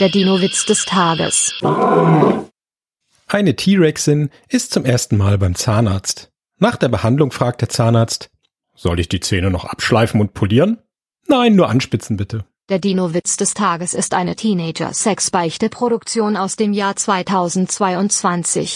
Der Dino-Witz des Tages. Eine T-Rexin ist zum ersten Mal beim Zahnarzt. Nach der Behandlung fragt der Zahnarzt, soll ich die Zähne noch abschleifen und polieren? Nein, nur anspitzen bitte. Der Dino-Witz des Tages ist eine Teenager-Sex-Beichte-Produktion aus dem Jahr 2022.